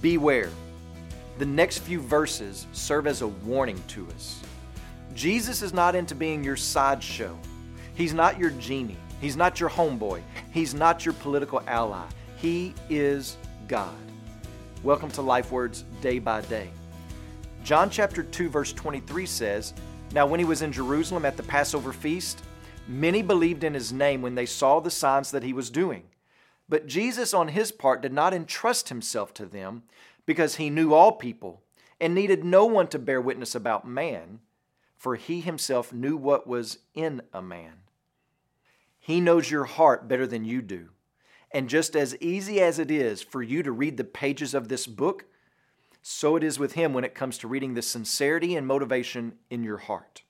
Beware. The next few verses serve as a warning to us. Jesus is not into being your sideshow. He's not your genie. He's not your homeboy. He's not your political ally. He is God. Welcome to Life Words Day by Day. John chapter 2 verse 23 says, "Now when he was in Jerusalem at the Passover feast, many believed in his name when they saw the signs that he was doing. But Jesus on his part did not entrust himself to them, because he knew all people and needed no one to bear witness about man, for he himself knew what was in a man." He knows your heart better than you do. And just as easy as it is for you to read the pages of this book, so it is with Him when it comes to reading the sincerity and motivation in your heart.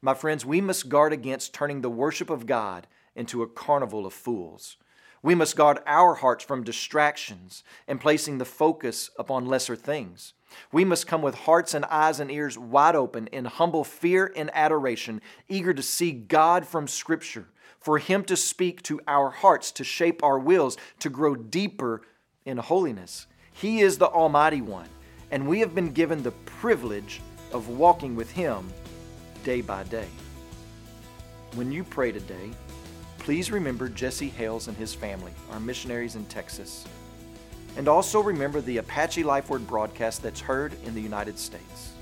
My friends, we must guard against turning the worship of God into a carnival of fools. We must guard our hearts from distractions and placing the focus upon lesser things. We must come with hearts and eyes and ears wide open in humble fear and adoration, eager to see God from Scripture, for Him to speak to our hearts, to shape our wills, to grow deeper in holiness. He is the Almighty One, and we have been given the privilege of walking with Him day by day. When you pray today, please remember Jesse Hales and his family, our missionaries in Texas. And also remember the Apache Life Word broadcast that's heard in the United States.